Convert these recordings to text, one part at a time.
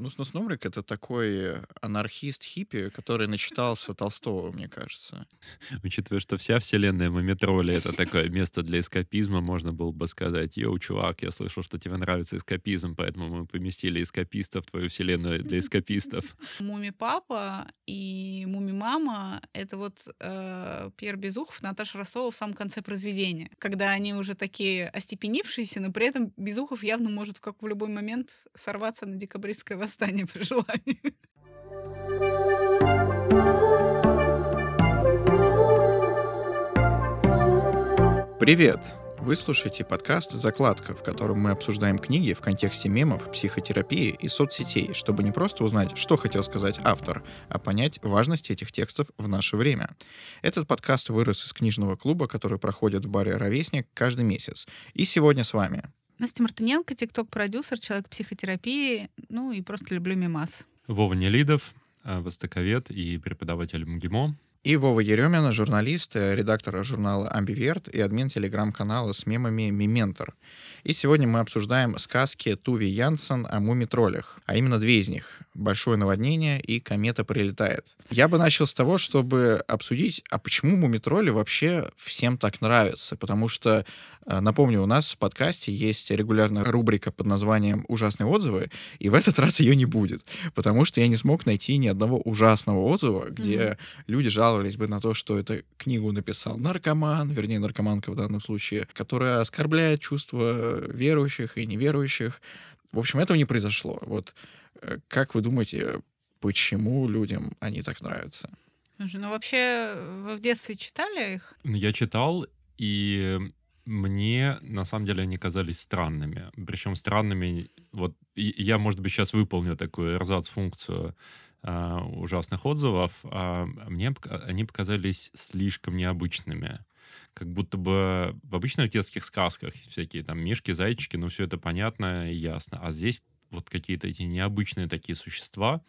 Ну, Снус Нумрик — это такой анархист-хиппи, который начитался Толстого, мне кажется. Учитывая, что вся вселенная Мумитроли — это такое место для эскапизма, можно было бы сказать, йоу, чувак, я слышал, что тебе нравится эскапизм, поэтому мы поместили эскапистов в твою вселенную для эскапистов. Муми-папа и Муми-мама — это вот э, Пьер Безухов, Наташа Ростова в самом конце произведения, когда они уже такие остепенившиеся, но при этом Безухов явно может как в любой момент сорваться на декабристское восстание при желании. Привет! Вы слушаете подкаст «Закладка», в котором мы обсуждаем книги в контексте мемов, психотерапии и соцсетей, чтобы не просто узнать, что хотел сказать автор, а понять важность этих текстов в наше время. Этот подкаст вырос из книжного клуба, который проходит в баре «Ровесник» каждый месяц. И сегодня с вами Настя Мартыненко, тикток-продюсер, человек психотерапии, ну и просто люблю мимас. Вова Нелидов, э, востоковед и преподаватель МГИМО. И Вова Еремина, журналист, э, редактор журнала «Амбиверт» и админ телеграм-канала с мемами «Мементор». И сегодня мы обсуждаем сказки Туви Янсен о муми-троллях, а именно две из них «Большое наводнение» и «Комета прилетает». Я бы начал с того, чтобы обсудить, а почему муми-тролли вообще всем так нравятся, потому что э, Напомню, у нас в подкасте есть регулярная рубрика под названием «Ужасные отзывы», и в этот раз ее не будет, потому что я не смог найти ни одного ужасного отзыва, где mm-hmm. люди жаловались бы на то, что эту книгу написал наркоман, вернее, наркоманка в данном случае, которая оскорбляет чувства верующих и неверующих. В общем, этого не произошло. Вот э, как вы думаете, почему людям они так нравятся? Слушай, ну вообще вы в детстве читали их? Я читал, и мне на самом деле они казались странными. Причем странными, вот я, может быть, сейчас выполню такую эрзац-функцию э, ужасных отзывов, а мне они показались слишком необычными. Как будто бы в обычных детских сказках всякие там мишки, зайчики, ну все это понятно и ясно. А здесь вот какие-то эти необычные такие существа.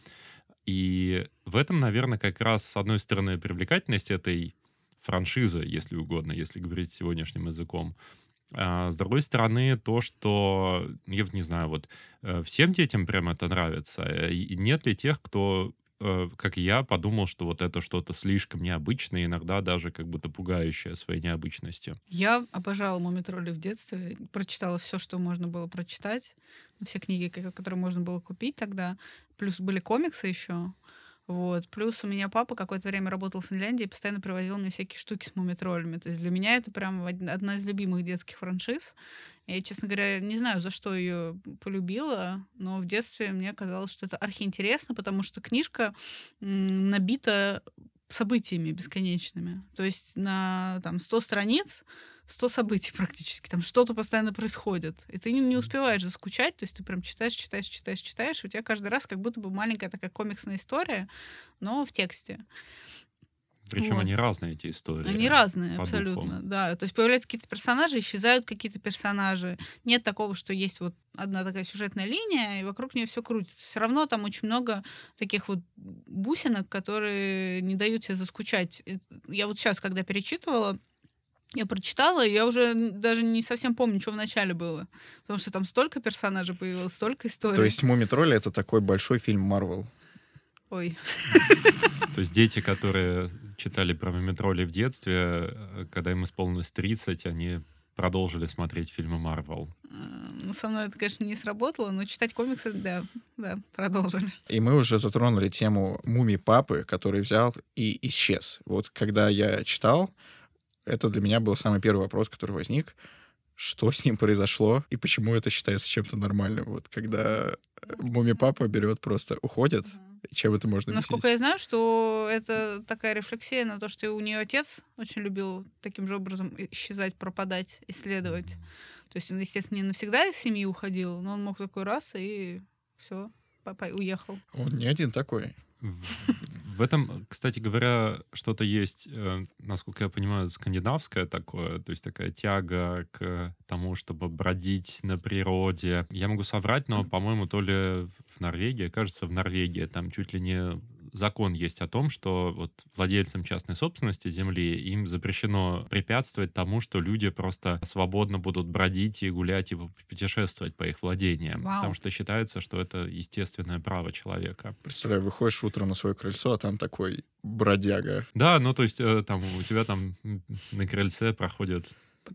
И в этом, наверное, как раз, с одной стороны, привлекательность этой франшиза, если угодно, если говорить сегодняшним языком. А с другой стороны, то, что, я не знаю, вот э, всем детям прям это нравится. Э, и нет ли тех, кто как и я, подумал, что вот это что-то слишком необычное, иногда даже как будто пугающее своей необычностью. Я обожала Мумитроли в детстве, прочитала все, что можно было прочитать, все книги, которые можно было купить тогда, плюс были комиксы еще. Вот. Плюс у меня папа какое-то время работал в Финляндии и постоянно привозил мне всякие штуки с мумитроллями. То есть для меня это прям одна из любимых детских франшиз. Я, честно говоря, не знаю, за что ее полюбила, но в детстве мне казалось, что это архиинтересно, потому что книжка набита событиями бесконечными. То есть на там, 100 страниц 100 событий практически, там что-то постоянно происходит, и ты не, не успеваешь заскучать, то есть ты прям читаешь, читаешь, читаешь, читаешь, и у тебя каждый раз как будто бы маленькая такая комиксная история, но в тексте. Причем вот. они разные, эти истории. Они разные, абсолютно, духу. да. То есть появляются какие-то персонажи, исчезают какие-то персонажи. Нет такого, что есть вот одна такая сюжетная линия, и вокруг нее все крутится. Все равно там очень много таких вот бусинок, которые не дают тебе заскучать. Я вот сейчас, когда перечитывала, я прочитала, и я уже даже не совсем помню, что в начале было. Потому что там столько персонажей появилось, столько историй. То есть «Муми тролли» — это такой большой фильм Марвел. Ой. То есть дети, которые читали про Мумитроли в детстве, э, когда им исполнилось 30, они продолжили смотреть фильмы Марвел. Ну, со мной это, конечно, не сработало, но читать комиксы, да, да, продолжили. И мы уже затронули тему муми папы, который взял и исчез. Вот когда я читал, это для меня был самый первый вопрос, который возник. Что с ним произошло и почему это считается чем-то нормальным? Вот когда муми-папа берет просто, уходит, чем это можно Насколько я знаю, что это такая рефлексия на то, что у нее отец очень любил таким же образом исчезать, пропадать, исследовать. То есть он, естественно, не навсегда из семьи уходил, но он мог такой раз и все, папа уехал. Он не один такой. В этом, кстати говоря, что-то есть, э, насколько я понимаю, скандинавское такое, то есть такая тяга к тому, чтобы бродить на природе. Я могу соврать, но, по-моему, то ли в Норвегии, кажется, в Норвегии там чуть ли не закон есть о том, что вот владельцам частной собственности земли им запрещено препятствовать тому, что люди просто свободно будут бродить и гулять и путешествовать по их владениям. Вау. Потому что считается, что это естественное право человека. Представляю, выходишь утром на свое крыльцо, а там такой бродяга. Да, ну то есть э, там у тебя там на крыльце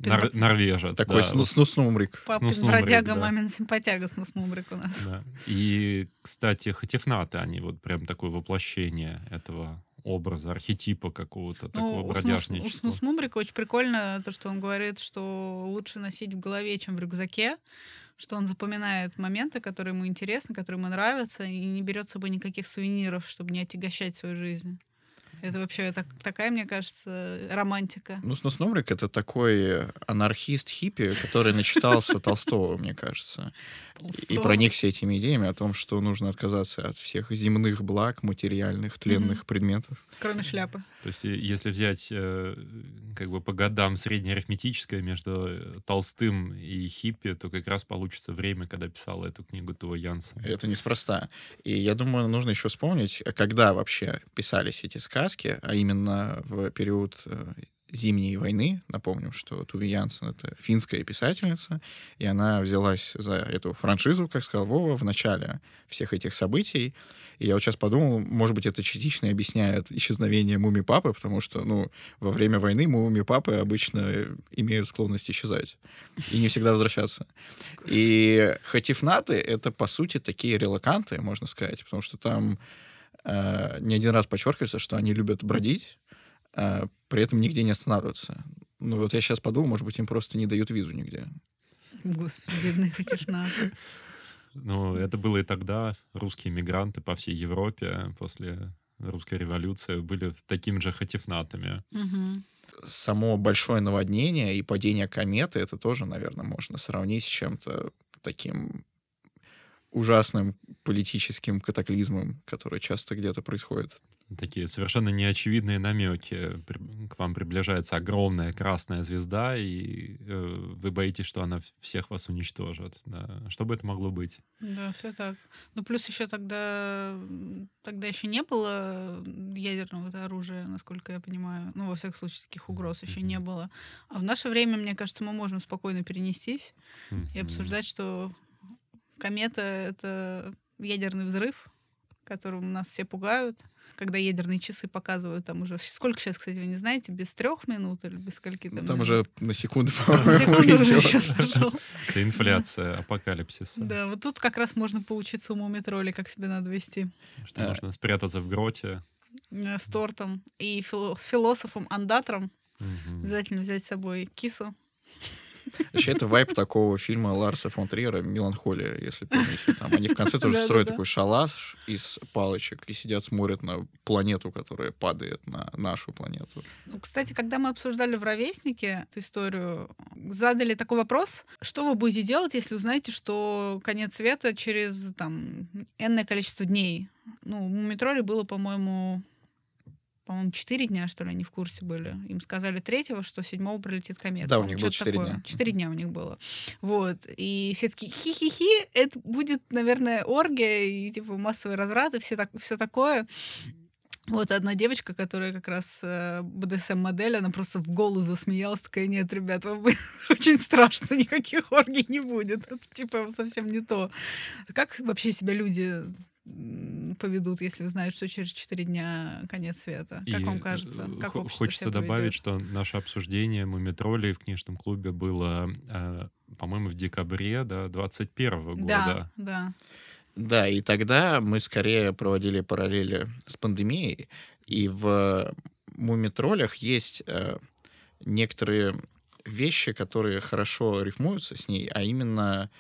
нор- норвежец. Такой да, снус снус-нумрик. Папин Снус-нумрик, бродяга, да. мамин симпатяга с носмумрик у нас. Да. И, кстати, хатифнаты, они вот прям такое воплощение этого образа, архетипа какого-то, такого Ну, у Снус- у бродяжничества. Снусмумрика очень прикольно то, что он говорит, что лучше носить в голове, чем в рюкзаке, что он запоминает моменты, которые ему интересны, которые ему нравятся, и не берет с собой никаких сувениров, чтобы не отягощать свою жизнь. Это вообще так- такая, мне кажется, романтика. Ну, снус-нумрик — это такой анархист-хиппи, который начитался Толстого, мне кажется. И проникся этими идеями о том, что нужно отказаться от всех земных благ, материальных, тленных предметов. Кроме шляпы. То есть, и- если взять э, как бы по годам среднеарифметическое между э, Толстым и Хиппи, то как раз получится время, когда писал эту книгу Тува Янсен. Это неспроста. И я думаю, нужно еще вспомнить, когда вообще писались эти сказки, а именно в период э, Зимней войны. Напомним, что Туви Янсен — это финская писательница, и она взялась за эту франшизу, как сказал Вова, в начале всех этих событий. И я вот сейчас подумал, может быть, это частично объясняет исчезновение муми-папы, потому что, ну, во время войны муми-папы обычно имеют склонность исчезать и не всегда возвращаться. И хатифнаты — это, по сути, такие релаканты, можно сказать, потому что там э, не один раз подчеркивается, что они любят бродить, э, при этом нигде не останавливаться. Ну вот я сейчас подумал, может быть, им просто не дают визу нигде. Господи, бедные хатишнаты. Но это было и тогда. Русские мигранты по всей Европе после русской революции были такими же хатифнатами. Само большое наводнение и падение кометы, это тоже, наверное, можно сравнить с чем-то таким ужасным политическим катаклизмом, который часто где-то происходит. Такие совершенно неочевидные намеки. К вам приближается огромная красная звезда, и э, вы боитесь, что она всех вас уничтожит. Да. Что бы это могло быть? Да, все так. Ну, плюс еще тогда, тогда еще не было ядерного оружия, насколько я понимаю. Ну, во всяком случае, таких угроз еще не Мгм. было. А в наше время, мне кажется, мы можем спокойно перенестись и Мгм. обсуждать, что комета — это ядерный взрыв, которым нас все пугают. Когда ядерные часы показывают там уже... Сколько сейчас, кстати, вы не знаете? Без трех минут или без скольки Ну, там? Там минут? уже на секунду, Секунду по-моему, уже сейчас пошел. Это инфляция апокалипсиса. Да, вот тут как раз можно поучиться у муми-тролли, как себя надо вести. Что Э. нужно спрятаться в гроте. Э, С тортом. И фило- с философом Андатром Мгм. обязательно взять с собой кису. Вообще, это вайп такого фильма Ларса фон Триера «Меланхолия», если помните. Там они в конце тоже строят такой шалаш из палочек и сидят, смотрят на планету, которая падает на нашу планету. Ну, кстати, когда мы обсуждали в «Ровеснике» эту историю, задали такой вопрос, что вы будете делать, если узнаете, что конец света через там энное количество дней? Ну, у Мумитроли было, по-моему, по-моему, 4 дня, что ли, они в курсе были. Им сказали третьего, что седьмого прилетит комета. Да, у них было четыре дня. Четыре дня у них было. Вот. И все таки хи-хи-хи, это будет, наверное, оргия и, типа, массовый разврат и все, так, все такое. Вот одна девочка, которая как раз э, БДСМ-модель, она просто в голос засмеялась, такая, нет, ребят, вам будет очень страшно, никаких оргий не будет. Это типа совсем не то. Как вообще себя люди поведут, если узнают, что через 4 дня конец света? Как И, вам кажется? э, Как хо- общество Хочется добавить, что наше обсуждение Мумитролей в книжном клубе было, э, по-моему, в декабре да, 21 года. Да, да. Да, и тогда мы скорее проводили параллели с пандемией, и в «Мумитролях» есть э, некоторые вещи, которые хорошо рифмуются с ней, а именно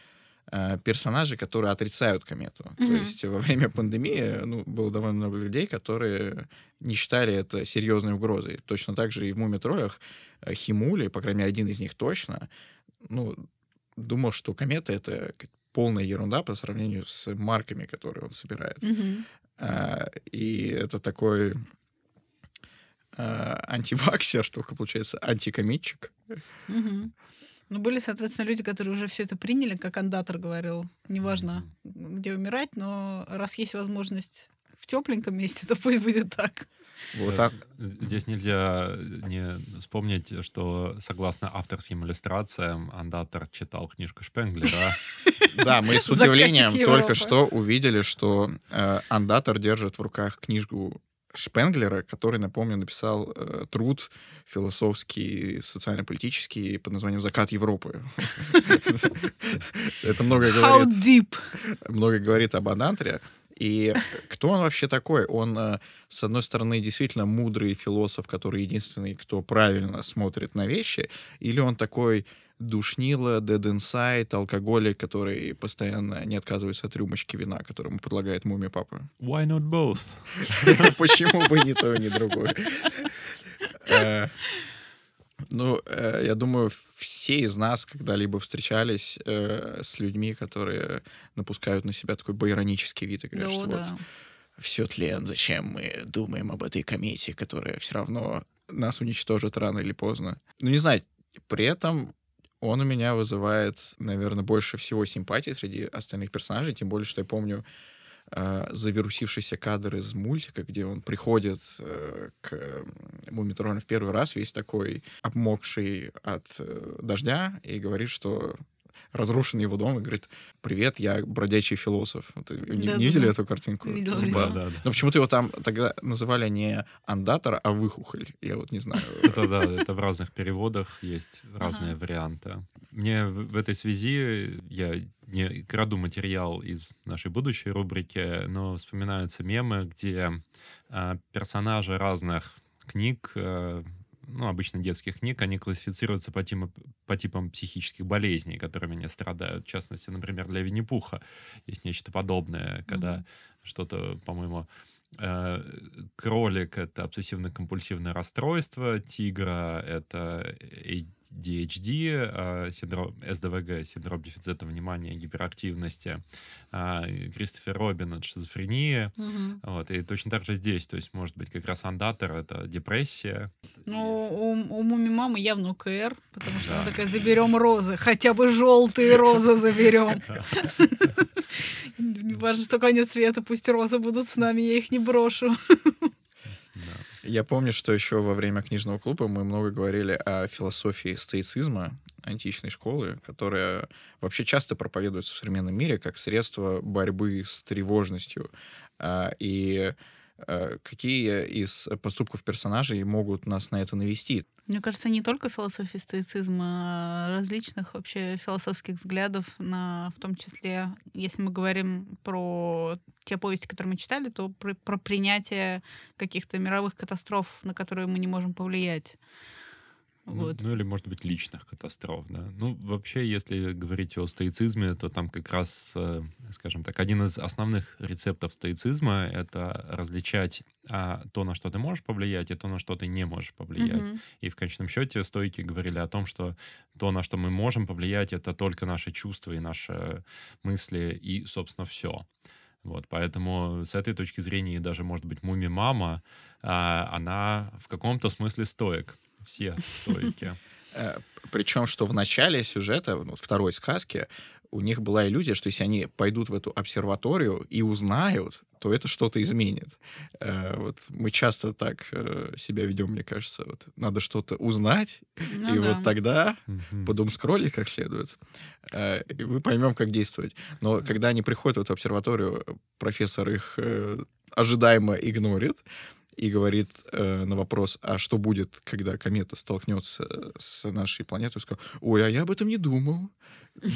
персонажи, которые отрицают комету. То Мгм. есть во время пандемии ну, было довольно много людей, которые не считали это серьезной угрозой. Точно так же и в «Мумитролях» э, Химули, по крайней мере, один из них точно, ну, думал, что комета — это полная ерунда по сравнению с марками, которые он собирает. Мгм. А, и это такой а, антиваксер, только, получается, антикометчик. Мгм. Ну, были, соответственно, люди, которые уже все это приняли, как андатор говорил. Неважно, где умирать, но раз есть возможность в тепленьком месте, то пусть будет так. Вот так. Здесь нельзя не вспомнить, что согласно авторским иллюстрациям Андатор читал книжку Шпенглера. Да, мы с удивлением только что увидели, что э, Андатор держит в руках книжку Шпенглера, который, напомню, написал э, труд философский, социально-политический под названием «Закат Европы». Это много говорит... How deep? Много говорит об Андантере. И кто он вообще такой? Он, э, с одной стороны, действительно мудрый философ, который единственный, кто правильно смотрит на вещи, или он такой душнило, dead inside, алкоголик, который постоянно не отказывается от рюмочки вина, которому предлагает муми папа. Why not both? Почему бы ни то, ни другое? Э, ну, э, я думаю, все из нас когда-либо встречались э, с людьми, которые напускают на себя такой байронический вид и говорят, Да, что да. вот все тлен, зачем мы думаем об этой комете, которая все равно нас уничтожит рано или поздно. Ну, не знаю, при этом он у меня вызывает, наверное, больше всего симпатии среди остальных персонажей, тем более, что я помню э, завирусившийся кадр из мультика, где он приходит э, к Мумитролю в первый раз, весь такой обмокший от э, дождя, и говорит, что разрушенный его дом, и говорит, привет, я бродячий философ. Вот, э, не, Да-да-да. не видели эту картинку? Видела, Ну, да. Да, да. Но почему-то его там тогда называли не андатор, а выхухоль. Я вот не знаю. Это да, это в разных переводах есть разные варианты. Мне в, в этой связи я не краду материал из нашей будущей рубрики, но вспоминаются мемы, где а, персонажи разных книг, э, ну, обычно детских книг, они классифицируются по, типам- по типам психических болезней, которыми они страдают. В частности, например, для Винни-Пуха есть нечто подобное, когда Мгм. что-то, по-моему, э, кролик — это обсессивно-компульсивное расстройство, тигра — это ADHD, а синдром, СДВГ, синдром дефицита внимания гиперактивности, а Кристофер Робин — это шизофрения, Мгм. вот, и точно так же здесь, то есть, может быть, как раз андатор — это депрессия. Ну, у, у Муми мамы явно УКР, потому что она Да. такая, заберем розы, хотя бы желтые розы заберем. Не важно, что конец света, пусть розы будут с нами, я их не брошу. Я помню, что еще во время книжного клуба мы много говорили о философии стоицизма, античной школы, которая вообще часто проповедуется в современном мире как средство борьбы с тревожностью. А, И какие из поступков персонажей могут нас на это навести? Мне кажется, не только философии стоицизма, а различных вообще философских взглядов, на, в том числе, если мы говорим про те повести, которые мы читали, то про, про принятие каких-то мировых катастроф, на которые мы не можем повлиять. Ну, Вот. Ну, или, может быть, личных катастроф, да. Ну, вообще, если говорить о стоицизме, то там как раз, э, скажем так, один из основных рецептов стоицизма — это различать а, то, на что ты можешь повлиять, и то, на что ты не можешь повлиять. Мгм. И в конечном счете стойки говорили о том, что то, на что мы можем повлиять, это только наши чувства и наши мысли, и, собственно, все. Вот, поэтому с этой точки зрения даже, может быть, Муми-мама, а, она в каком-то смысле стоек. Все стойки. Причем, что в начале сюжета, ну, второй сказки, у них была иллюзия, что если они пойдут в эту обсерваторию и узнают, то это что-то изменит. Э, Вот мы часто так э, себя ведем, мне кажется. Вот надо что-то узнать, Ну и да. вот тогда Мгм. потом скроллить как следует, э, и мы поймем, как действовать. Но когда они приходят в эту обсерваторию, профессор их э, ожидаемо игнорит и говорит э, на вопрос, а что будет, когда комета столкнется с нашей планетой, сказал, ой, а я об этом не думал.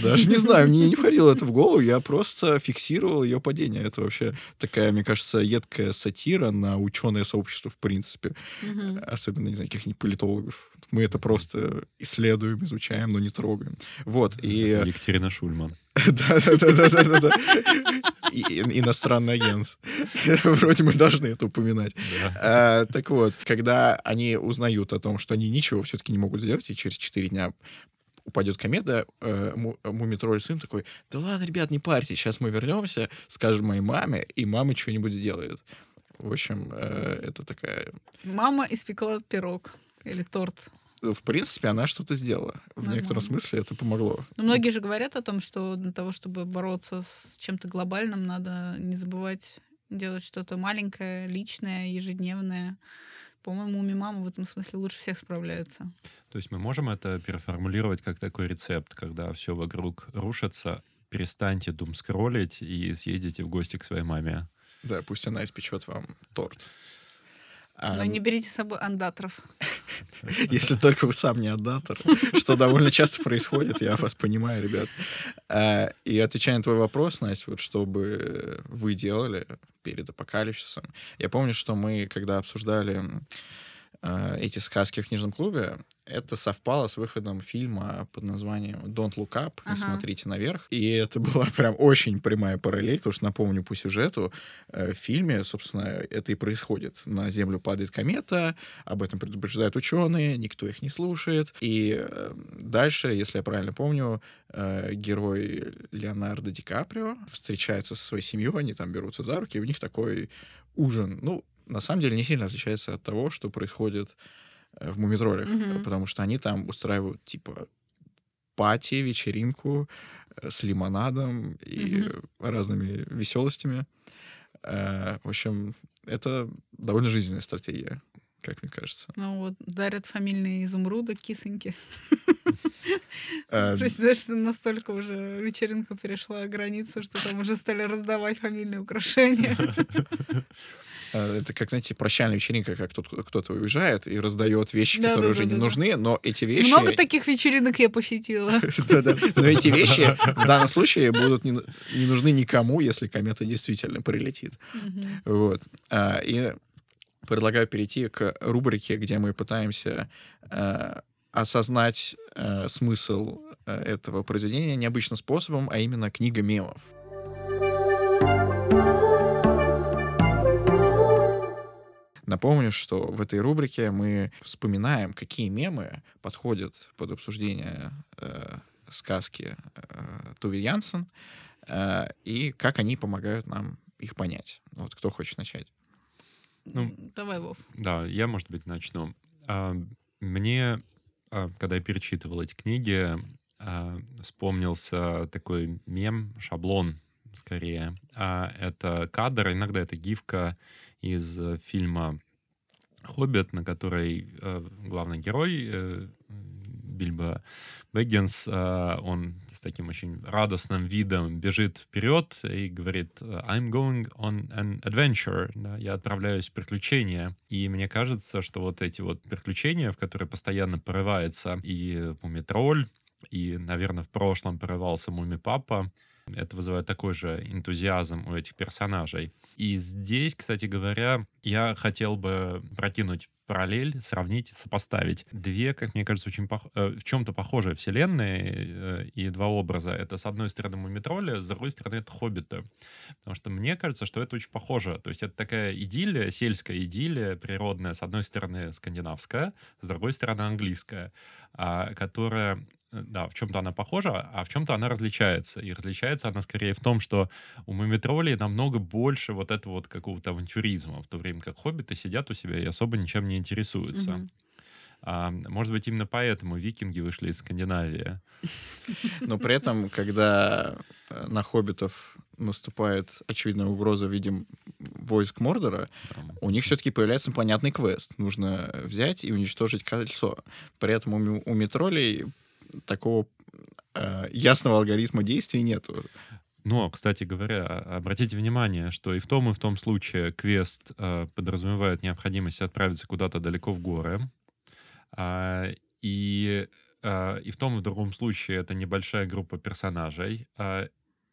Даже не знаю, мне не входило это в голову, я просто фиксировал ее падение. Это вообще такая, мне кажется, едкая сатира на ученое сообщество в принципе Мгм. особенно, не знаю, каких-нибудь политологов. Мы это просто исследуем, изучаем, но не трогаем. Вот, и... Екатерина Шульман. Да-да-да-да-да-да. Иностранный агент. Вроде мы должны это упоминать. А, Так вот, когда они узнают о том, что они ничего все-таки не могут сделать, и через 4 дня упадет комета, э, Му- Мумитроль сын такой, да ладно, ребят, не парьтесь, сейчас мы вернемся, скажем моей маме, и мама что-нибудь сделает. В общем, э, это такая Мама испекла пирог или торт. В принципе, она что-то сделала. В Нормально. некотором смысле это помогло. Но многие же говорят о том, что для того, чтобы бороться с чем-то глобальным, надо не забывать делать что-то маленькое, личное, ежедневное. По-моему, мама в этом смысле лучше всех справляется. То есть мы можем это переформулировать как такой рецепт, когда все вокруг рушится, перестаньте дум скроллить и съездите в гости к своей маме. Да, пусть она испечет вам торт. Но не берите с собой андаторов. Если только вы сам не андатор, что довольно часто происходит, я вас понимаю, ребят. А, и отвечая на твой вопрос, Настя, вот что бы вы делали перед апокалипсисом. Я помню, что мы, когда обсуждали Э, эти сказки в книжном клубе, это совпало с выходом фильма под названием Don't Look Up, не ага. смотрите наверх. И это была прям очень прямая параллель, потому что, напомню по сюжету, э, в фильме, собственно, это и происходит. На Землю падает комета, об этом предупреждают ученые, никто их не слушает. И э, дальше, если я правильно помню, герой Леонардо Ди Каприо встречается со своей семьей, они там берутся за руки, и у них такой ужин. Ну, на самом деле не сильно отличается от того, что происходит э, в мумитролях, mm-hmm. потому что они там устраивают типа пати, вечеринку э, с лимонадом и mm-hmm. разными веселостями. Э, в общем, это довольно жизненная стратегия, как мне кажется. Ну вот, дарят фамильные изумруды, кисоньки. То есть даже настолько уже вечеринка перешла границу, что там уже стали раздавать фамильные украшения. Э, это как, знаете, прощальная вечеринка, как кто-то уезжает и раздает вещи, да, которые да, уже да, не нужны, но эти вещи... Много таких вечеринок я посетила. Но эти вещи в данном случае будут не нужны никому, если комета действительно прилетит. Вот. А, и предлагаю перейти к рубрике, где мы пытаемся э, осознать э, смысл этого произведения необычным способом, а именно книга мемов. Напомню, что в этой рубрике мы вспоминаем, какие мемы подходят под обсуждение э, сказки э, Туви Янсен э, и как они помогают нам их понять. Вот кто хочет начать? Ну, Давай, Вов. Да, я, может быть, начну. А, мне, а, когда я перечитывал эти книги, а, вспомнился такой мем, шаблон, скорее. Это кадр, иногда это гифка из э, фильма «Хоббит», на которой э, главный герой э, Бильбо Бэггинс, он с таким очень радостным видом бежит вперед и говорит «I'm going on an adventure», да, «Я отправляюсь в приключения». И мне кажется, что вот эти вот приключения, в которые постоянно порывается и Мумитроль, и, наверное, в прошлом порывался Муми-папа, это вызывает такой же энтузиазм у этих персонажей. И здесь, кстати говоря, я хотел бы прокинуть параллель, сравнить, сопоставить две, как мне кажется, очень пох... Э, в чем-то похожие вселенные э, и два образа. Это, с одной стороны, Мумитроли, с другой стороны, это Хоббиты. Потому что мне кажется, что это очень похоже. То есть это такая идиллия, сельская идиллия, природная, с одной стороны, скандинавская, с другой стороны, английская, а, которая Э, да, в чем-то она похожа, а в чем-то она различается. И различается она скорее в том, что у Мумитролей намного больше вот этого вот какого-то авантюризма, в то время как хоббиты сидят у себя и особо ничем не интересуются. Угу. А, может быть, именно поэтому викинги вышли из Скандинавии. Но при этом, когда э, на хоббитов наступает очевидная угроза в виде войск Мордора, у них все-таки появляется понятный квест. Нужно взять и уничтожить кольцо. При этом у, у метролей такого э, ясного алгоритма действий нету. Но, кстати говоря, обратите внимание, что и в том, и в том случае квест э, подразумевает необходимость отправиться куда-то далеко в горы. Э, и, э, и в том, и в другом случае это небольшая группа персонажей. Э,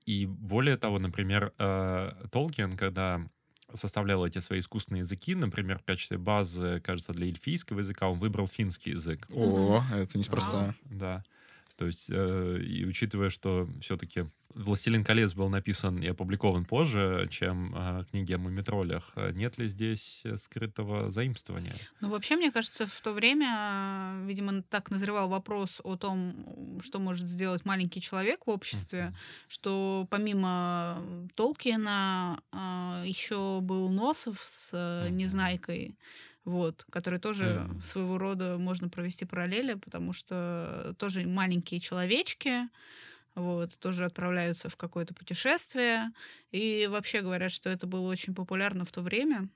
и более того, например, э, Толкин, когда составлял эти свои искусственные языки, например, в качестве базы, кажется, для эльфийского языка он выбрал финский язык. О, это неспроста. Да. То есть, э, и учитывая, что все-таки «Властелин колец» был написан и опубликован позже, чем э, книги о мумитролях, нет ли здесь скрытого заимствования? Ну, вообще, мне кажется, в то время, видимо, так назревал вопрос о том, что может сделать маленький человек в обществе, mm-hmm. что помимо Толкина э, еще был Носов с э, Незнайкой, вот, который тоже mm. своего рода можно провести параллели, потому что тоже маленькие человечки, вот, тоже отправляются в какое-то путешествие. И вообще говорят, что это было очень популярно в то время.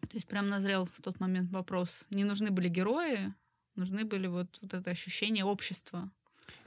То есть прям назрел в тот момент вопрос, не нужны были герои, нужны были вот, вот это ощущение общества.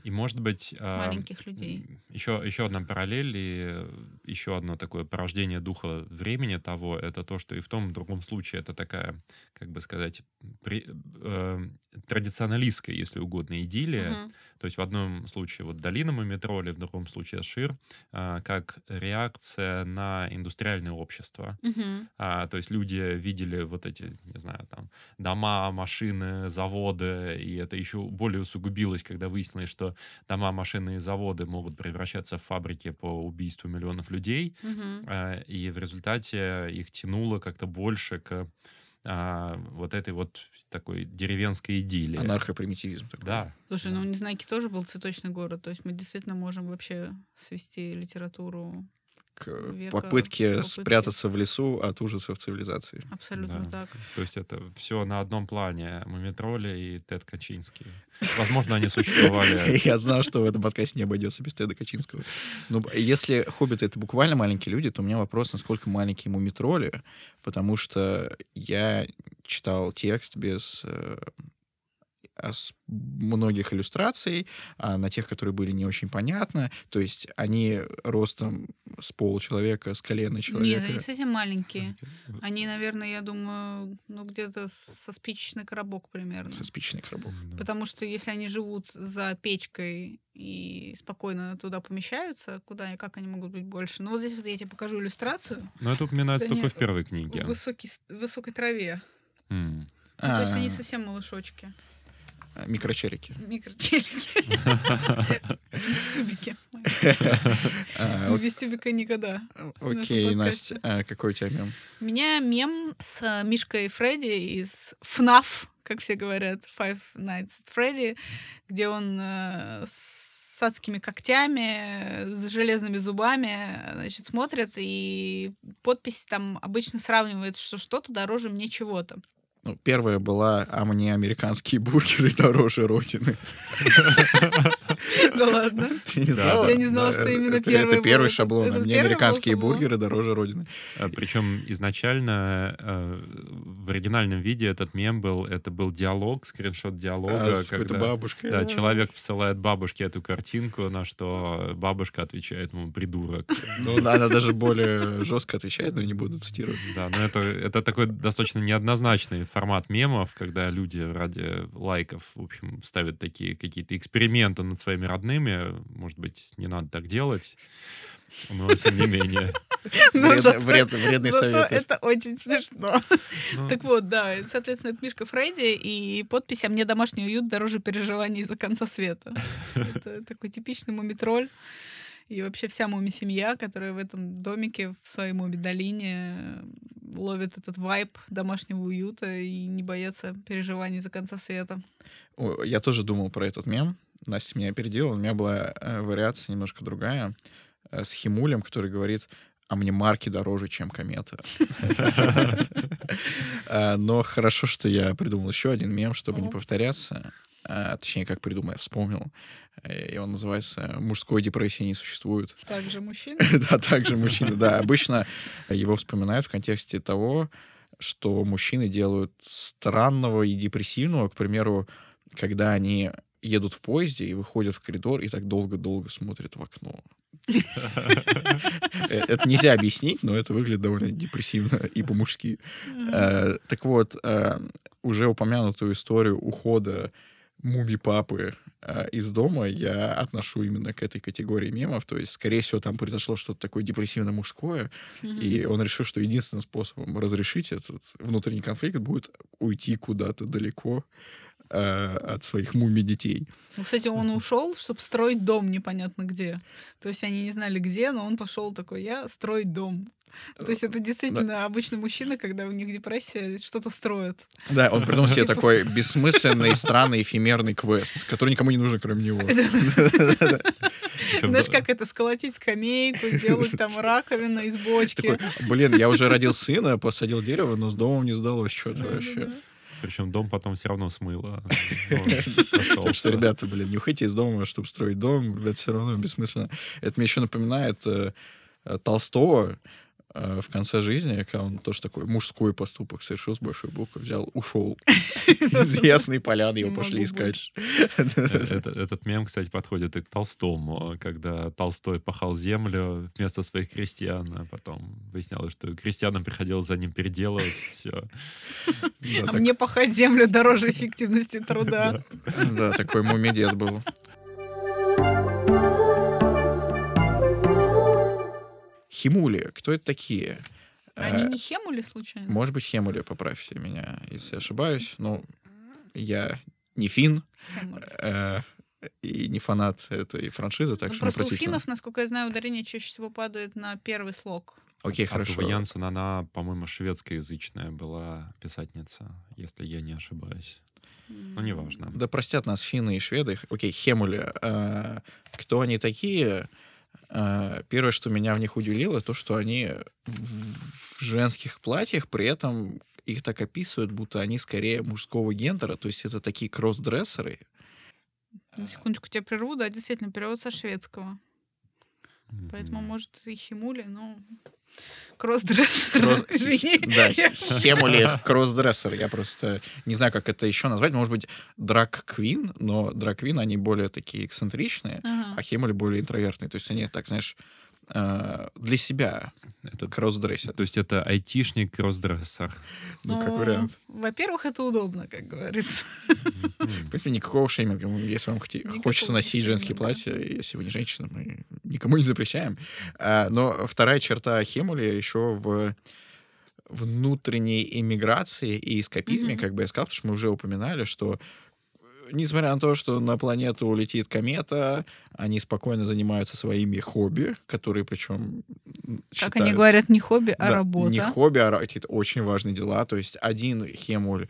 И, может быть... а, Маленьких людей. Еще, еще одна параллель и еще одно такое порождение духа времени того, это то, что и в том, и в другом случае это такая, как бы сказать, при- э, традиционалистская, если угодно, идиллия. Мгм. То есть в одном случае вот долина Мумитроли, в другом случае Шир, а, как реакция на индустриальное общество. Мгм. А, то есть люди видели вот эти, не знаю, там, дома, машины, заводы, и это еще более усугубилось, когда выяснилось, что дома, машины и заводы могут превращаться в фабрики по убийству миллионов людей, а, и в результате их тянуло как-то больше к а, вот этой вот такой деревенской идиллии. Анархопримитивизм такой. Да. Слушай, да. ну Незнайки тоже был цветочный город, то есть мы действительно можем вообще свести литературу К века попытке попытки. спрятаться в лесу от ужасов цивилизации. абсолютно Да. так. То есть это все на одном плане. Мумитроли и Тед Качинский. Возможно, они существовали Я знал, что в этом подкасте не обойдется без Теда Качинского. Ну, если хоббиты — это буквально маленькие люди, то у меня вопрос, насколько маленькие мумитроли, потому что я читал текст без э, ос- многих иллюстраций, а на тех, которые были не очень понятно. То есть они ростом с получеловека, с колена человека. Нет, они совсем маленькие. Они, наверное, я думаю, ну где-то со спичечный коробок примерно. Со спичечных рабов. Да. Потому что если они живут за печкой и спокойно туда помещаются, куда и как они могут быть больше? Ну вот здесь вот я тебе покажу иллюстрацию. Но это упоминается Да только не, в первой книге. В высокий, с- в высокой траве. М. Ну, то есть они А, совсем малышочки. Микрочерики. Микрочелики. Тюбики. А, Без тюбика никогда. Окей. Настя, а какой у тебя мем? У меня мем с Мишкой Фредди из FNAF, как все говорят, Five Nights at Freddy, где он э, с адскими когтями, с железными зубами, значит, смотрит, и подпись там обычно сравнивает, что что-то дороже мне чего-то. Ну, первая была «А мне американские бургеры дороже Родины». Да ладно. Ты не Да, знала? Я не знала, что именно это- первый Это первый шаблон. «А мне американские бургеры дороже Родины. Причем изначально э, в оригинальном виде этот мем был, это был диалог, скриншот диалога, А, с какой-то когда бабушкой. да, человек посылает бабушке эту картинку, на что бабушка отвечает ему «придурок». Ну, она даже более жестко отвечает, но не буду цитировать. Да, но это, это такой достаточно неоднозначный формат мемов, когда люди ради лайков, в общем, ставят такие какие-то эксперименты над своими родными. Может быть, не надо так делать, но тем не менее. Но Вредный- Ну, Вредный Зато совет. это очень смешно. Ну, Так вот, да, соответственно, это Мишка Фредди и подпись «А мне домашний уют дороже переживаний из-за конца света». Это такой типичный мумитроль. И вообще вся муми-семья, которая в этом домике, в своей муми-долине ловит этот вайб домашнего уюта и не боятся переживаний из-за конца света. О, Я тоже думал про этот мем. Настя меня опередила. У меня была э, вариация немножко другая. э, С Химулем, который говорит, а мне марки дороже, чем комета. Но хорошо, что я придумал еще один мем, чтобы не повторяться. А, Точнее, как придумал, я вспомнил. Э, И он называется «Мужской депрессии не существует». Также мужчина. Да, также мужчины. Да, обычно его вспоминают в контексте того, что мужчины делают странного и депрессивного, к примеру, когда они едут в поезде и выходят в коридор и так долго-долго смотрят в окно. Э, Это нельзя объяснить, но это выглядит довольно депрессивно и по-мужски. Э, Так вот, уже упомянутую историю ухода муми-папы э, из дома я отношу именно к этой категории мемов. То есть, скорее всего, там произошло что-то такое депрессивно-мужское, и он решил, что единственным способом разрешить этот внутренний конфликт будет уйти куда-то далеко э, от своих муми-детей. Ну, Кстати, он ушел, чтобы строить дом непонятно где. То есть они не знали где, но он пошел такой, я строить дом. То есть это действительно обычный мужчина, когда у них депрессия, что-то строит. Да, он придумал себе такой бессмысленный, странный, эфемерный квест, который никому не нужен, кроме него. Знаешь, да- как это, сколотить скамейку, сделать там раковину из бочки. Блин, я уже родил сына, посадил дерево, но с домом не сдалось что-то вообще. Причем дом потом все равно смыло. Так что, ребята, блин, не уходите из дома, чтобы строить дом, это все равно бессмысленно. Это мне еще напоминает э, Толстого, Э, в конце жизни, когда он тоже такой мужской поступок совершил с большой буквы, взял, ушел из Ясной Поляны, его пошли искать. Э, этот мем, кстати, подходит и к Толстому, когда Толстой пахал землю вместо своих крестьян, а потом выяснялось, что крестьянам приходилось за ним переделывать все. А мне пахать землю дороже эффективности труда. Да, такой мумидед был. Химули. Кто это такие? Они э, не хемули случайно? Может быть, хемули, поправьте меня, если ошибаюсь. Но я не фин э, и не фанат этой франшизы, так ну, что Просто у финнов, насколько я знаю, ударение чаще всего падает на первый слог. Окей, хорошо. Тува Янсен, она, по-моему, шведскоязычная была писательница, если я не ошибаюсь. Ну, неважно. Да простят нас финны и шведы. Окей, хемули. Э, кто они такие? А, первое, что меня в них удивило, то, что они в женских платьях, при этом их так описывают, будто они скорее мужского гендера, то есть это такие кроссдрессеры. На секундочку тебя прерву, да, действительно, перевод со шведского. Поэтому, может, и химули, но кроссдрессер. Кросс... Да, хемули кроссдрессер. Я просто не знаю, как это еще назвать. Может быть, драг-квин, но драг-квин, они более такие эксцентричные, а хемули более интровертные. То есть они, так знаешь, э, для себя это кроссдрессер. То есть это айтишник кроссдрессер. Ну, как вариант. Во-первых, это удобно, как говорится. В принципе, никакого шейминга. Если вам хочется носить женские платья, если вы не женщина, мы никому не запрещаем. А, но вторая черта Хемули еще в внутренней иммиграции и эскапизме, как бы я сказал, потому что мы уже упоминали, что несмотря на то, что на планету улетит комета, они спокойно занимаются своими хобби, которые причем Как они говорят, не хобби, а да, работа. Не хобби, а какие-то очень важные дела. То есть один хемуль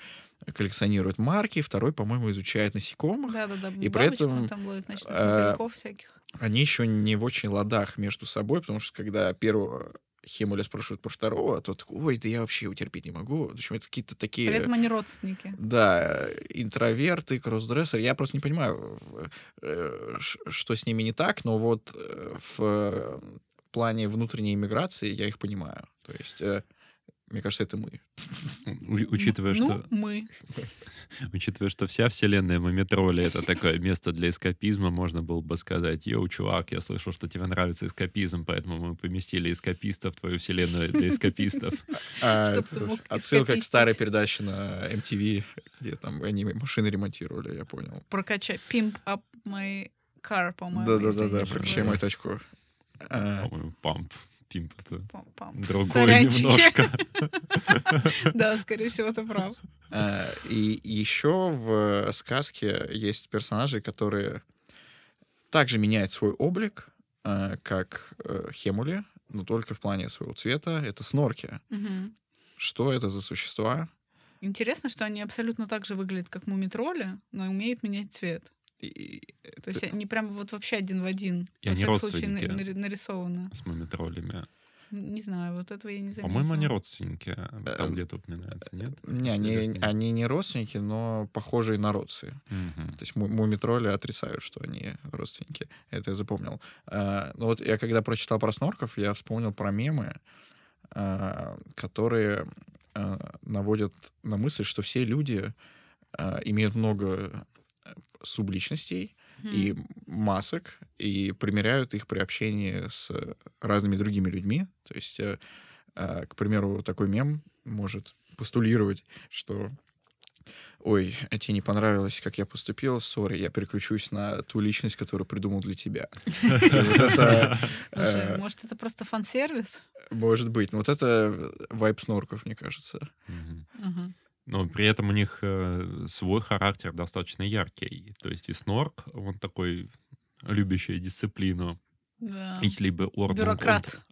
коллекционирует марки, второй, по-моему, изучает насекомых. Да-да-да, и при этом там ловит, значит, э, всяких. Они еще не в очень ладах между собой, потому что когда первого Хемуля спрашивают про второго, а тот такой, ой, да я вообще его терпеть не могу. В общем, это какие-то такие... При этом они родственники. Да, интроверты, кроссдрессеры. Я просто не понимаю, э, что с ними не так, но вот э, в плане внутренней иммиграции я их понимаю. То есть э, мне кажется, это мы. учитывая, ну, что... мы. Учитывая, что вся вселенная Мумитроли — это такое место для эскапизма, можно было бы сказать, йоу, чувак, я слышал, что тебе нравится эскапизм, поэтому мы поместили эскапистов в твою вселенную для эскапистов. А, отсылка к старой передаче на MTV, где там они машины ремонтировали, я понял. Прокачай Pimp Up My Car, по-моему. Да-да-да, прокачай мою тачку. По-моему, Pump. Пимп это другой немножко. Да, скорее всего, ты прав. Э, и еще в сказке есть персонажи, которые также меняют свой облик, э, как э, Хемули, но только в плане своего цвета. Это снорки. Что это за существа? Интересно, что они абсолютно так же выглядят, как мумитроли, но умеют менять цвет. И, То есть они прям вот вообще один в один. И во всяком случае нарисованы. С мумитролями. Не знаю, вот этого я не заметила. По-моему, они родственники. Там где-то упоминается, нет? Не, они, они не родственники, но похожие на родцы. Угу. То есть мумитроли отрицают, что они родственники. Это я запомнил. А, ну вот я когда прочитал про снорков, я вспомнил про мемы, а, которые а, наводят на мысль, что все люди имеют много субличностей mm-hmm. и масок, и примеряют их при общении с разными другими людьми. То есть, э, э, к примеру, такой мем может постулировать, что ой, а тебе не понравилось, как я поступил, сори, я переключусь на ту личность, которую придумал для тебя. Э, может, это просто фан-сервис? Может быть. Но вот это вайп снорков, мне кажется. Но при этом у них э, свой характер достаточно яркий. То есть и Снорк, он такой любящий дисциплину. Да. И либо Орден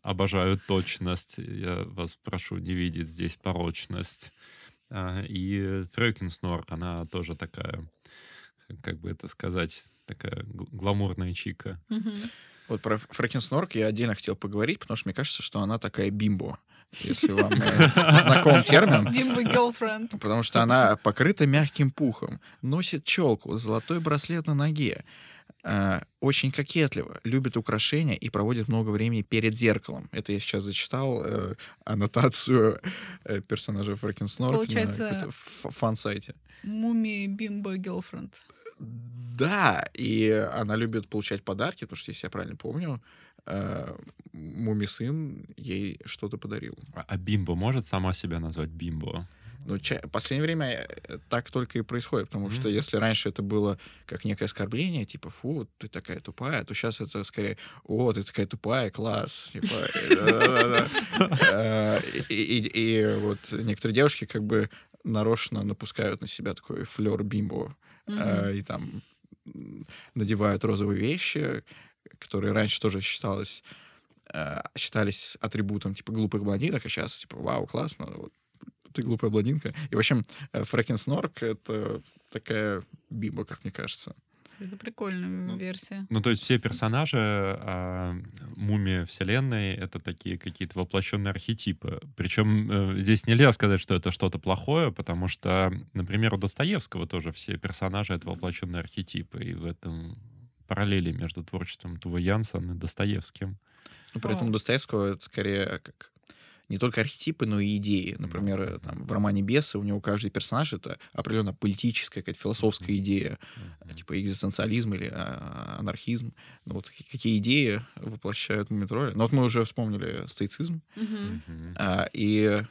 обожают точность. Я вас прошу не видеть здесь порочность. А, и Фрёкин Снорк, она тоже такая, как бы это сказать, такая гламурная чика. Вот про Фрэкин Снорк я отдельно хотел поговорить, потому что мне кажется, что она такая бимбо. Если вам э, знаком термин. Бимбо girlfriend. Потому что она покрыта мягким пухом, носит челку, золотой браслет на ноге, э, очень кокетливо, любит украшения и проводит много времени перед зеркалом. Это я сейчас зачитал э, аннотацию э, персонажа Фрэкенснорк Получается- на фан-сайте. Муми бимбо girlfriend. Да, и она любит получать подарки, потому что, если я правильно помню, э, Муми сын ей что-то подарил. А а Бимбо может сама себя назвать Бимбо? Ну, ча- в последнее время э, так только и происходит, потому что Мгм. если раньше это было как некое оскорбление, типа, фу, ты такая тупая, то сейчас это скорее, о, ты такая тупая, класс, типа, э, и- вот некоторые девушки как бы нарочно напускают на себя такой флер бимбо, и там надевают розовые вещи, которые раньше тоже считалось, э, считались атрибутом типа глупых блондинок, а сейчас типа вау, классно, вот, ты глупая блондинка. И, в общем, э, Фрэкен Снорк — это такая бимба, как мне кажется. Это прикольная Ну, версия. Ну, то есть все персонажи а, мумии вселенной — это такие какие-то воплощенные архетипы. Причем э, здесь нельзя сказать, что это что-то плохое, потому что, например, у Достоевского тоже все персонажи — это воплощенные архетипы, и в этом параллели между творчеством Тува Янсен и Достоевским. Но при этом у О. Достоевского это скорее как не только архетипы, но и идеи. Например, э, там, в романе «Бесы» у него каждый персонаж — это определенно политическая, какая-то философская идея, Мгм. типа экзистенциализм или а, анархизм. Ну вот какие- идеи воплощают Мумитроли. Ну вот мы уже вспомнили стоицизм. Мгм. А, и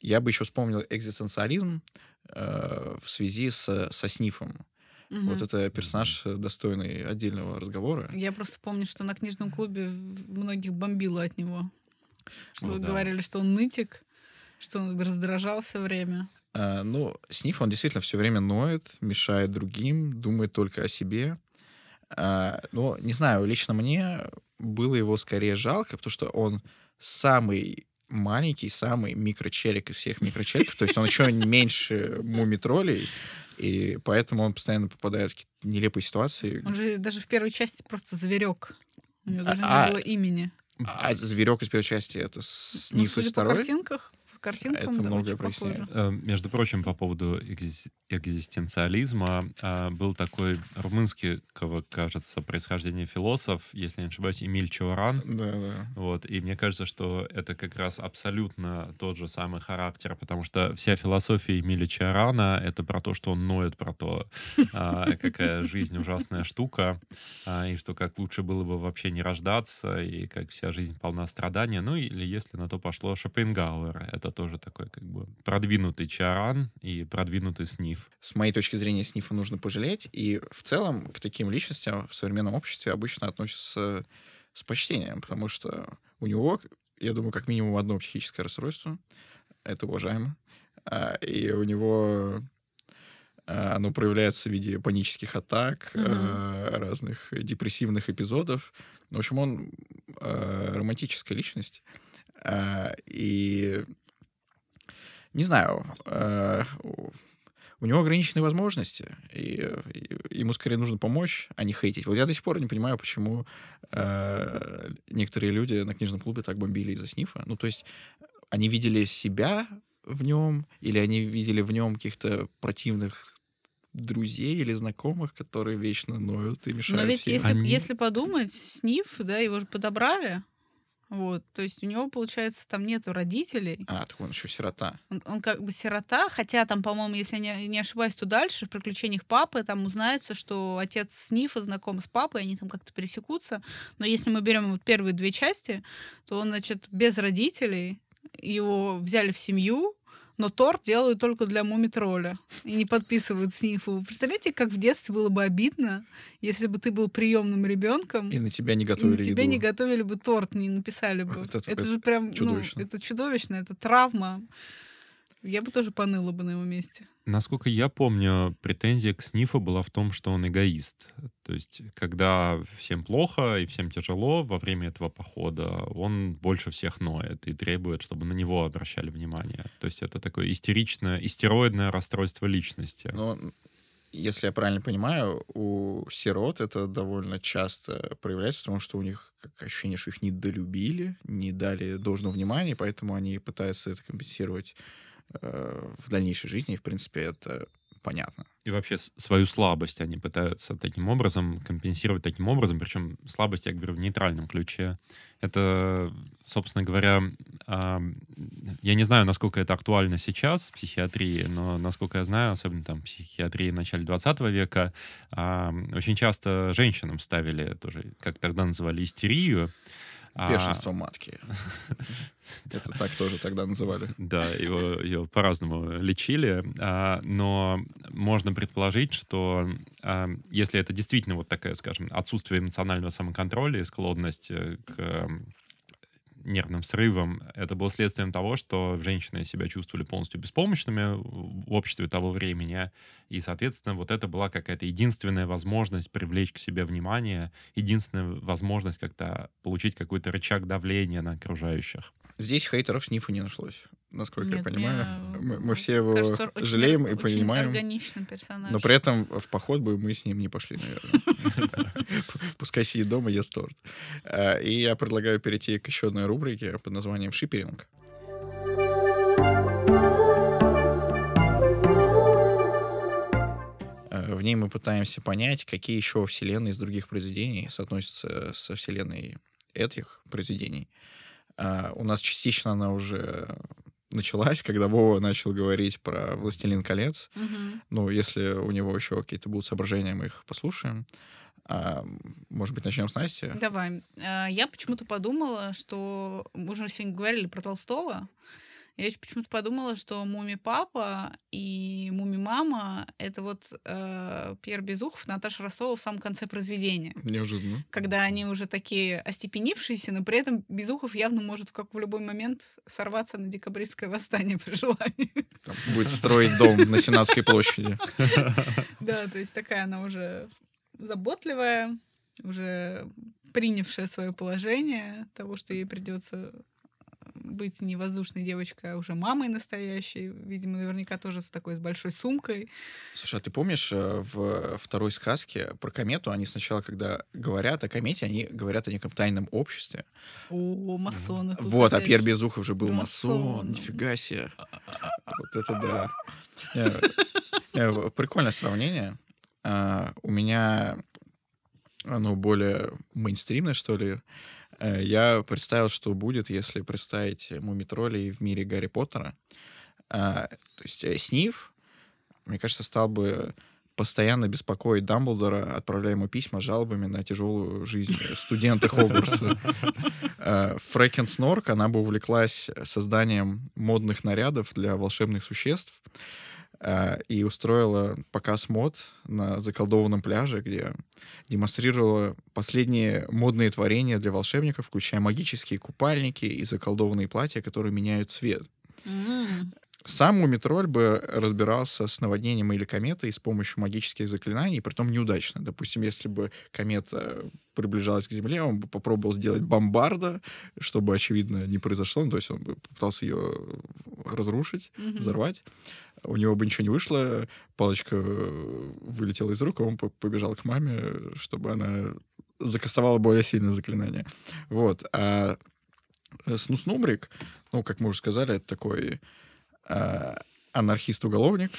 я бы еще вспомнил экзистенциализм э, в связи с, со Снифом. Мгм. Вот это персонаж, э, достойный отдельного разговора. Я просто помню, что на книжном клубе многих бомбило от него. Что Ну да. говорили, что он нытик, что он раздражал все время. А, ну, Сниф, он действительно все время ноет, мешает другим, думает только о себе. А, но, не знаю, лично мне было его скорее жалко, потому что он самый маленький, самый микрочелик из всех микрочеликов, то есть он еще меньше мумитролей, и поэтому он постоянно попадает в какие-то нелепые ситуации. Он же даже в первой части просто зверек. У него даже А- не было имени. А зверек из первой части это Ну, Сниф из второй? картинках, по картинкам, Это да, многое очень похоже. проясняет. Э, Между прочим, по поводу экзис- экзистенциализма, а, был такой румынского, кажется, происхождения философ, если не ошибаюсь, Эмиль Чауран. Да, да. Вот, и мне кажется, что это как раз абсолютно тот же самый характер, потому что вся философия Эмиля Чарана — это про то, что он ноет про то, а, какая жизнь ужасная штука, а, и что как лучше было бы вообще не рождаться, и как вся жизнь полна страдания. Ну, или если на то пошло, Шопенгауэр — это тоже такой как бы продвинутый Чаран и продвинутый Сниф. С моей точки зрения, Снифа нужно пожалеть. И в целом к таким личностям в современном обществе обычно относятся с почтением, потому что у него, я думаю, как минимум одно психическое расстройство. Это уважаемо. А, И у него а, оно проявляется в виде панических атак, а, разных депрессивных эпизодов. В общем, он романтическая личность. И не знаю, у- него ограниченные возможности, и, и ему скорее нужно помочь, а не хейтить. Вот я до сих пор не понимаю, почему э, некоторые люди на книжном клубе так бомбили из-за снифа. Ну, то есть они видели себя в нем, или они видели в нем каких-то противных друзей или знакомых, которые вечно ноют и мешают Но ведь всем. если, Они- если подумать, Сниф, да, его же подобрали. Вот, то есть у него, получается, там нету родителей. А, так он еще сирота. Он, он как бы сирота, хотя там, по-моему, если не, не ошибаюсь, то дальше в приключениях папы там узнается, что отец Снифа знаком с папой, они там как-то пересекутся. Но если мы берем вот первые две части, то он, значит, без родителей, его взяли в семью, но торт делают только для мумитроля и не подписывают Снифу. Представляете, как в детстве было бы обидно, если бы ты был приемным ребенком И на тебя не и на готовили тебе еду. не готовили бы торт, не написали бы. Это- Это, это же прям, чудовищно. ну, это чудовищно, это травма. Я бы тоже поныла бы на его месте. Насколько я помню, претензия к Снифу была в том, что он эгоист. То есть, когда всем плохо и всем тяжело во время этого похода, он больше всех ноет и требует, чтобы на него обращали внимание. То есть это такое истеричное, истероидное расстройство личности. Но если я правильно понимаю, у сирот это довольно часто проявляется, потому что у них как ощущение, что их недолюбили, не дали должного внимания, поэтому они пытаются это компенсировать в дальнейшей жизни, и, в принципе, это понятно. И вообще свою слабость они пытаются таким образом компенсировать таким образом, причем слабость, я говорю, в нейтральном ключе. Это, собственно говоря, я не знаю, насколько это актуально сейчас в психиатрии, но, насколько я знаю, особенно там в психиатрии в начале 20 века, очень часто женщинам ставили тоже, как тогда называли, истерию, Бешенство а... матки. Это так тоже тогда называли. Да, его, его по-разному лечили. А, но можно предположить, что а, если это действительно вот такая, скажем, отсутствие эмоционального самоконтроля и склонность э, к нервным срывом, это было следствием того, что женщины себя чувствовали полностью беспомощными в обществе того времени, и, соответственно, вот это была какая-то единственная возможность привлечь к себе внимание, единственная возможность как-то получить какой-то рычаг давления на окружающих. Здесь хейтеров снифа не нашлось, насколько Нет, я понимаю. Мы, мы все его кажется, жалеем очень, и понимаем. органичный персонаж. Но при этом в поход бы мы с ним не пошли, наверное. Пускай сидит дома, ест торт. А, и я предлагаю перейти к еще одной рубрике под названием «Шиперинг». А, в ней мы пытаемся понять, какие еще вселенные из других произведений соотносятся со вселенной этих произведений — у нас частично она уже началась, когда Вова начал говорить про «Властелин колец». Угу. Ну, если у него еще какие-то будут соображения, мы их послушаем. А, может быть, начнем с Насти? Давай. А, я почему-то подумала, что мы уже сегодня говорили про Толстого, я почему-то подумала, что Муми Папа и Муми Мама — это вот э, Пьер Безухов, Наташа Ростова в самом конце произведения. Неожиданно. Когда они уже такие остепенившиеся, но при этом Безухов явно может как в любой момент сорваться на декабристское восстание при желании. Там будет строить дом на Сенатской площади. Да, то есть такая она уже заботливая, уже принявшая свое положение, того, что ей придется быть не воздушной девочкой, а уже мамой настоящей. Видимо, наверняка тоже с такой, с большой сумкой. Слушай, а ты помнишь, э, в второй сказке про комету, они сначала, когда говорят о комете, они говорят о неком тайном обществе. О, масоны. Вот, а Пьер Безухов же был масон. масон. Нифига себе. Вот это да. Прикольное сравнение. А, у меня оно более мейнстримное, что ли. Э, я представил, что будет, если представить мумитролей в мире Гарри Поттера. А, то есть э, Снив, мне кажется, стал бы постоянно беспокоить Дамблдора, отправляя ему письма с жалобами на тяжелую жизнь студента Хогвартса. Э, Фрэкен Снорк, она бы увлеклась созданием модных нарядов для волшебных существ, и устроила показ мод на заколдованном пляже, где демонстрировала последние модные творения для волшебников, включая магические купальники и заколдованные платья, которые меняют цвет. Mm. Сам Мумитроль бы разбирался с наводнением или кометой с помощью магических заклинаний, притом неудачно. Допустим, если бы комета приближалась к Земле, он бы попробовал сделать бомбарда, чтобы, очевидно, не произошло. Ну, то есть он бы попытался ее разрушить, mm-hmm. взорвать. У него бы ничего не вышло, палочка вылетела из рук, он побежал к маме, чтобы она закастовала более сильное заклинание. Вот. А Снуснумрик, ну, как мы уже сказали, это такой Э, анархист-уголовник.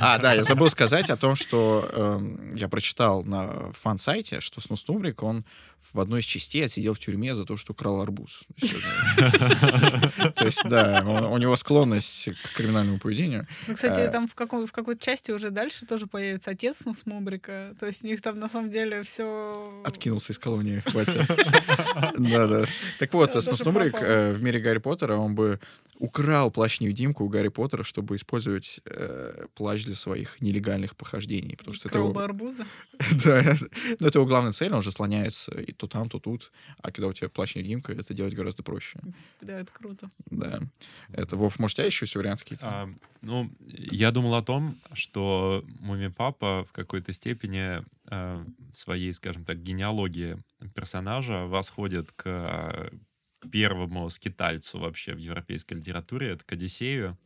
А, да, я забыл сказать о том, что э, я прочитал на фан-сайте, что Снустумрик, он в одной из частей отсидел в тюрьме за то, что украл арбуз. То есть, да, у него склонность к криминальному поведению. Ну, кстати, э, там в какой-то части уже дальше тоже появится отец Снусмубрика. То есть у них там на самом деле все... Откинулся из колонии, хватит. Да, да. Так вот, Снусмубрик э, в мире Гарри Поттера, он бы украл плащ-невидимку у Гарри Поттера, чтобы использовать э, плащ для своих нелегальных похождений. Потому что это его... арбуза? да, но это его главная цель, он же слоняется и то там, то тут. А когда у тебя плащ-невидимка, это делать гораздо проще. Да, это круто. Да. Это, Вов, может, у тебя еще есть варианты какие-то? А, ну, я думал о том, что Муми Папа в какой-то степени э, своей, скажем так, генеалогии персонажа восходит к первому скитальцу вообще в европейской литературе, это к Одиссею.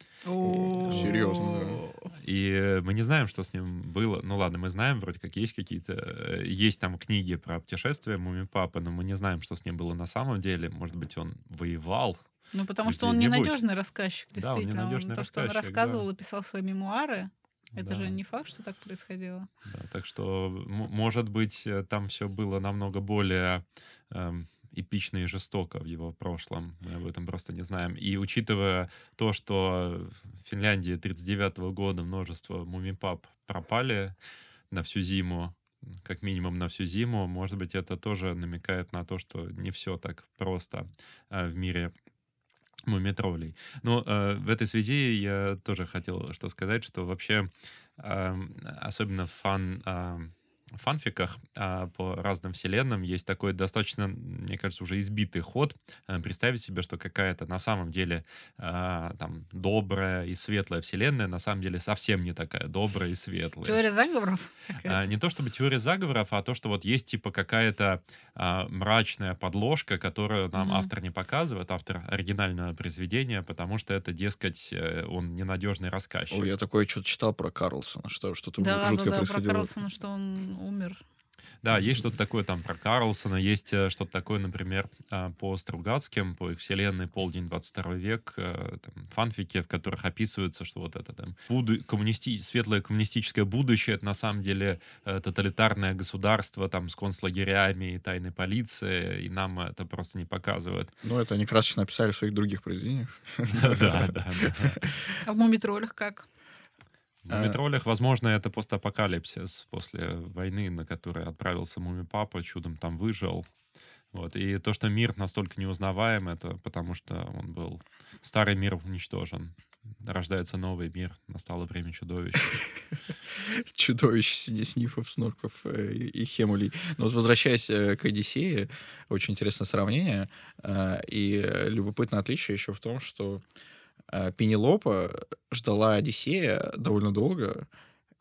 Серьезно, И мы не знаем, что с ним было. Ну ладно, мы знаем, вроде как есть какие-то... э, Есть там книги про путешествия Муми Папы, но мы не знаем, что с ним было на самом деле. Может быть, он воевал. Ну, потому что он ненадежный рассказчик, Да, он действительно. Он ненадежный то, что он рассказывал и писал свои мемуары, это Да. же не факт, что так происходило. Да, так что, может быть, э, там все было намного более эм, эпично и жестоко в его прошлом. Мы об этом просто не знаем. И учитывая то, что в Финляндии 1939 года множество мумипап пропали на всю зиму, как минимум на всю зиму, может быть, это тоже намекает на то, что не все так просто э, в мире мумитролей. Но э, в этой связи я тоже хотел что сказать, что вообще эм, особенно фан, эм, фанфиках а, по разным вселенным есть такой достаточно, мне кажется, уже избитый ход. Э, Представить себе, что какая-то на самом деле а, там добрая и светлая вселенная на самом деле совсем не такая добрая и светлая. Теория заговоров? А, не то чтобы теория заговоров, а то, что вот есть типа какая-то а, мрачная подложка, которую нам Мгм. автор не показывает, автор оригинального произведения, потому что это, дескать, э, он ненадежный рассказчик. Ой, я такое что-то читал про Карлсона, что что-то Да, да, жуткое да, про происходило. Карлсона, что он умер. Да, есть что-то такое там про Карлсона, есть э, что-то такое, например, а, по Стругацким, по их вселенной «Полдень 22 век», э, там, фанфики, в которых описывается, что вот это там буду- коммунисти... светлое коммунистическое будущее, это на самом деле э, тоталитарное государство там с концлагерями и тайной полицией, и нам это просто не показывают. Ну, это они красочно написали в своих других произведениях. Да, да, да. А в мумитролях как? В метролях, возможно, это постапокалипсис после войны, на который отправился Муми Папа, чудом там выжил. Вот. И то, что мир настолько неузнаваем, это потому что он был... Старый мир уничтожен. Рождается новый мир. Настало время чудовищ. Чудовищ, снифов, снорков э, и хемулей. Но вот возвращаясь э, к Одиссее, очень интересное сравнение. э, И э, любопытное отличие еще в том, что э, Пенелопа ждала Одиссея довольно долго,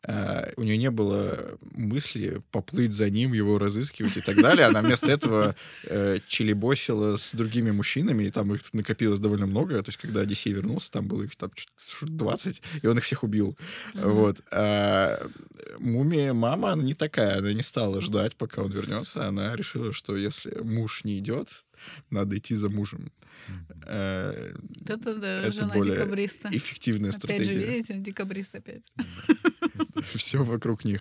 э, у нее не было мысли поплыть за ним, его разыскивать и так далее. Она вместо этого э, челебосила с другими мужчинами, и там их накопилось довольно много. То есть, когда Одиссей вернулся, там было их там чуть- 20, и он их всех убил. Вот. А мумия мама, она не такая. Она не стала ждать, пока он вернется. Она решила, что если муж не идет, надо идти за мужем. Э, Это да, Это жена более декабриста. Эффективная Опять же, стратегия. видите, декабрист опять. Все вокруг них.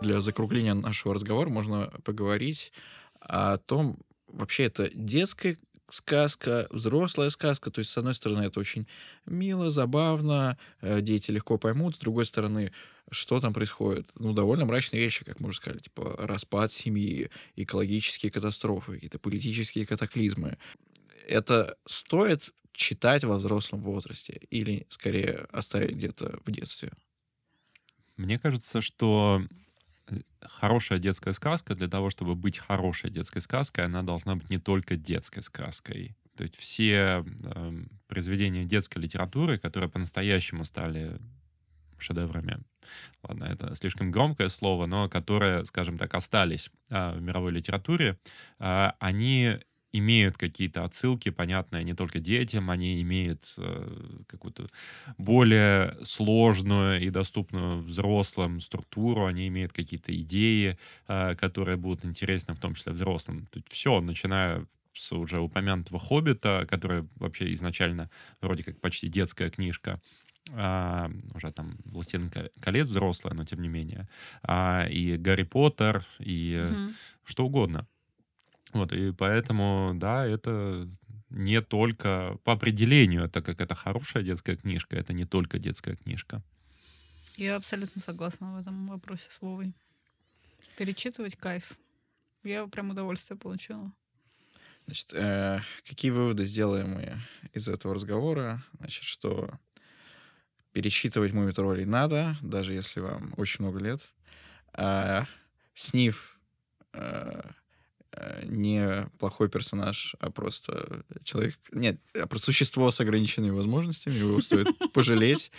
Для закругления нашего разговора можно поговорить о том, вообще это детская сказка, взрослая сказка. То есть, с одной стороны, это очень мило, забавно, э, дети легко поймут. С другой стороны, что там происходит? Ну, довольно мрачные вещи, как мы уже сказали, типа распад семьи, экологические катастрофы, какие-то политические катаклизмы. Это стоит читать во взрослом возрасте или, скорее, оставить где-то в детстве? Мне кажется, что э, хорошая детская сказка, для того, чтобы быть хорошей детской сказкой, она должна быть не только детской сказкой. То есть все эм, произведения детской литературы, которые по-настоящему стали шедеврами, ладно, это слишком громкое слово, но которые, скажем так, остались а, в мировой литературе, а, они имеют какие-то отсылки, понятные не только детям, они имеют э, какую-то более сложную и доступную взрослым структуру, они имеют какие-то идеи, э, которые будут интересны, в том числе взрослым. Тут все, начиная с уже упомянутого «Хоббита», который вообще изначально вроде как почти детская книжка, а, уже там «Властелин ко- колец» взрослая, но тем не менее, а, и «Гарри Поттер», и Мгм. что угодно. Вот, и поэтому, да, это не только по определению, так как это хорошая детская книжка, это не только детская книжка. Я абсолютно согласна в этом вопросе с Вовой. Перечитывать кайф. Я прям удовольствие получила. Значит, э, какие выводы сделаем мы из этого разговора? Значит, что пересчитывать мумитролей надо, даже если вам очень много лет. А Сниф э, э, не плохой персонаж, а просто человек... Нет, а просто существо с ограниченными возможностями, его стоит пожалеть.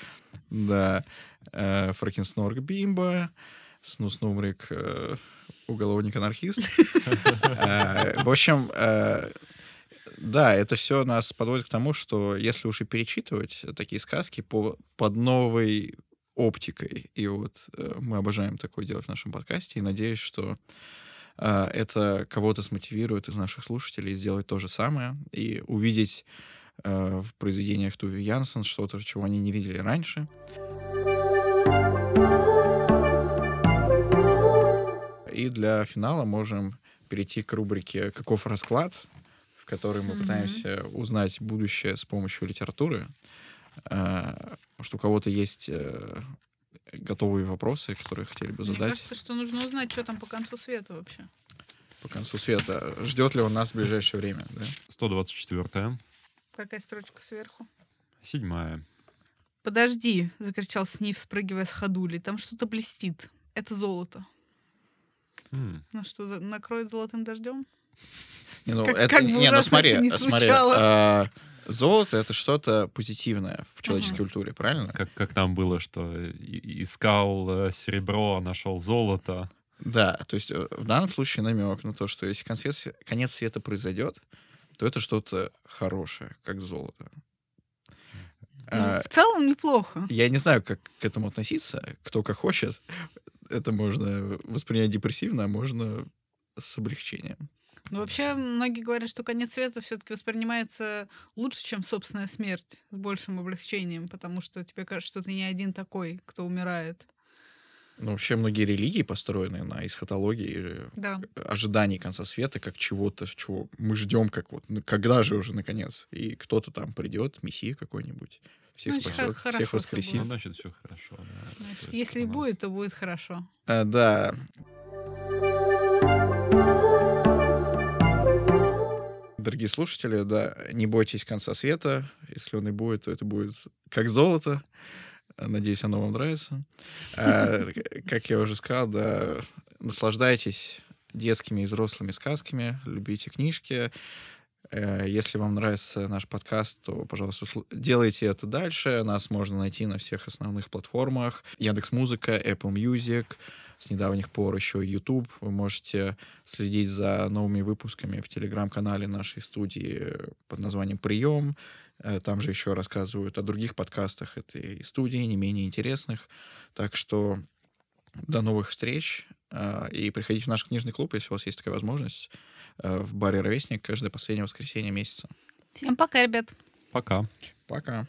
Да. Э, Фракенснорк Бимба, Снус Нумрик э, уголовник-анархист. Э, в общем, э, да, это все нас подводит к тому, что если уж и перечитывать такие сказки по, под новой оптикой, и вот э, мы обожаем такое делать в нашем подкасте, и надеюсь, что это кого-то смотивирует из наших слушателей сделать то же самое и увидеть в произведениях Туви Янсен что-то, чего они не видели раньше. И для финала можем перейти к рубрике «Каков расклад?», в которой мы mm-hmm. пытаемся узнать будущее с помощью литературы. А, может, у кого-то есть э, готовые вопросы, которые хотели бы задать? Мне кажется, что нужно узнать, что там по концу света вообще. По концу света. Ждет ли он нас в ближайшее время? Да? 124-я. Какая строчка сверху? Седьмая. «Подожди!» — закричал Снив, спрыгивая с ходули. «Там что-то блестит. Это золото». Mm. Ну что, накроет золотым дождем? Не, ну, как, это, как не, ну смотри, не смотри а, золото это что-то позитивное в человеческой uh-huh. культуре, правильно? Как, как там было, что искал э, серебро, а нашел золото. Да, то есть э, в данном случае намек на то, что если конец, конец света произойдет, то это что-то хорошее, как золото. Ну, а, в целом неплохо. Я не знаю, как к этому относиться, кто как хочет это можно воспринять депрессивно, а можно с облегчением. Ну, вообще, многие говорят, что конец света все-таки воспринимается лучше, чем собственная смерть, с большим облегчением, потому что тебе кажется, что ты не один такой, кто умирает. Ну, вообще, многие религии построены на эсхатологии, да. ожидании конца света, как чего-то, чего мы ждем, как вот, ну, когда же уже, наконец, и кто-то там придет, мессия какой-нибудь, всех значит, спасет, всех воскресит. Ну, значит, все хорошо. Да. Значит, если и будет, то будет хорошо. А, да. Дорогие слушатели, да, не бойтесь конца света. Если он и будет, то это будет как золото. Надеюсь, оно вам нравится. А, как я уже сказал, да, наслаждайтесь детскими и взрослыми сказками, любите книжки, Э, если вам нравится наш подкаст, то, пожалуйста, делайте это дальше. Нас можно найти на всех основных платформах. Яндекс Музыка, Apple Music, с недавних пор еще YouTube. Вы можете следить за новыми выпусками в телеграм-канале нашей студии под названием «Прием». Э, там же еще рассказывают о других подкастах этой студии, не менее интересных. Так что до новых встреч. Э, и приходите в наш книжный клуб, если у вас есть такая возможность. Э, в баре «Ровесник» каждое последнее воскресенье месяца. Всем пока, ребят. Пока. Пока.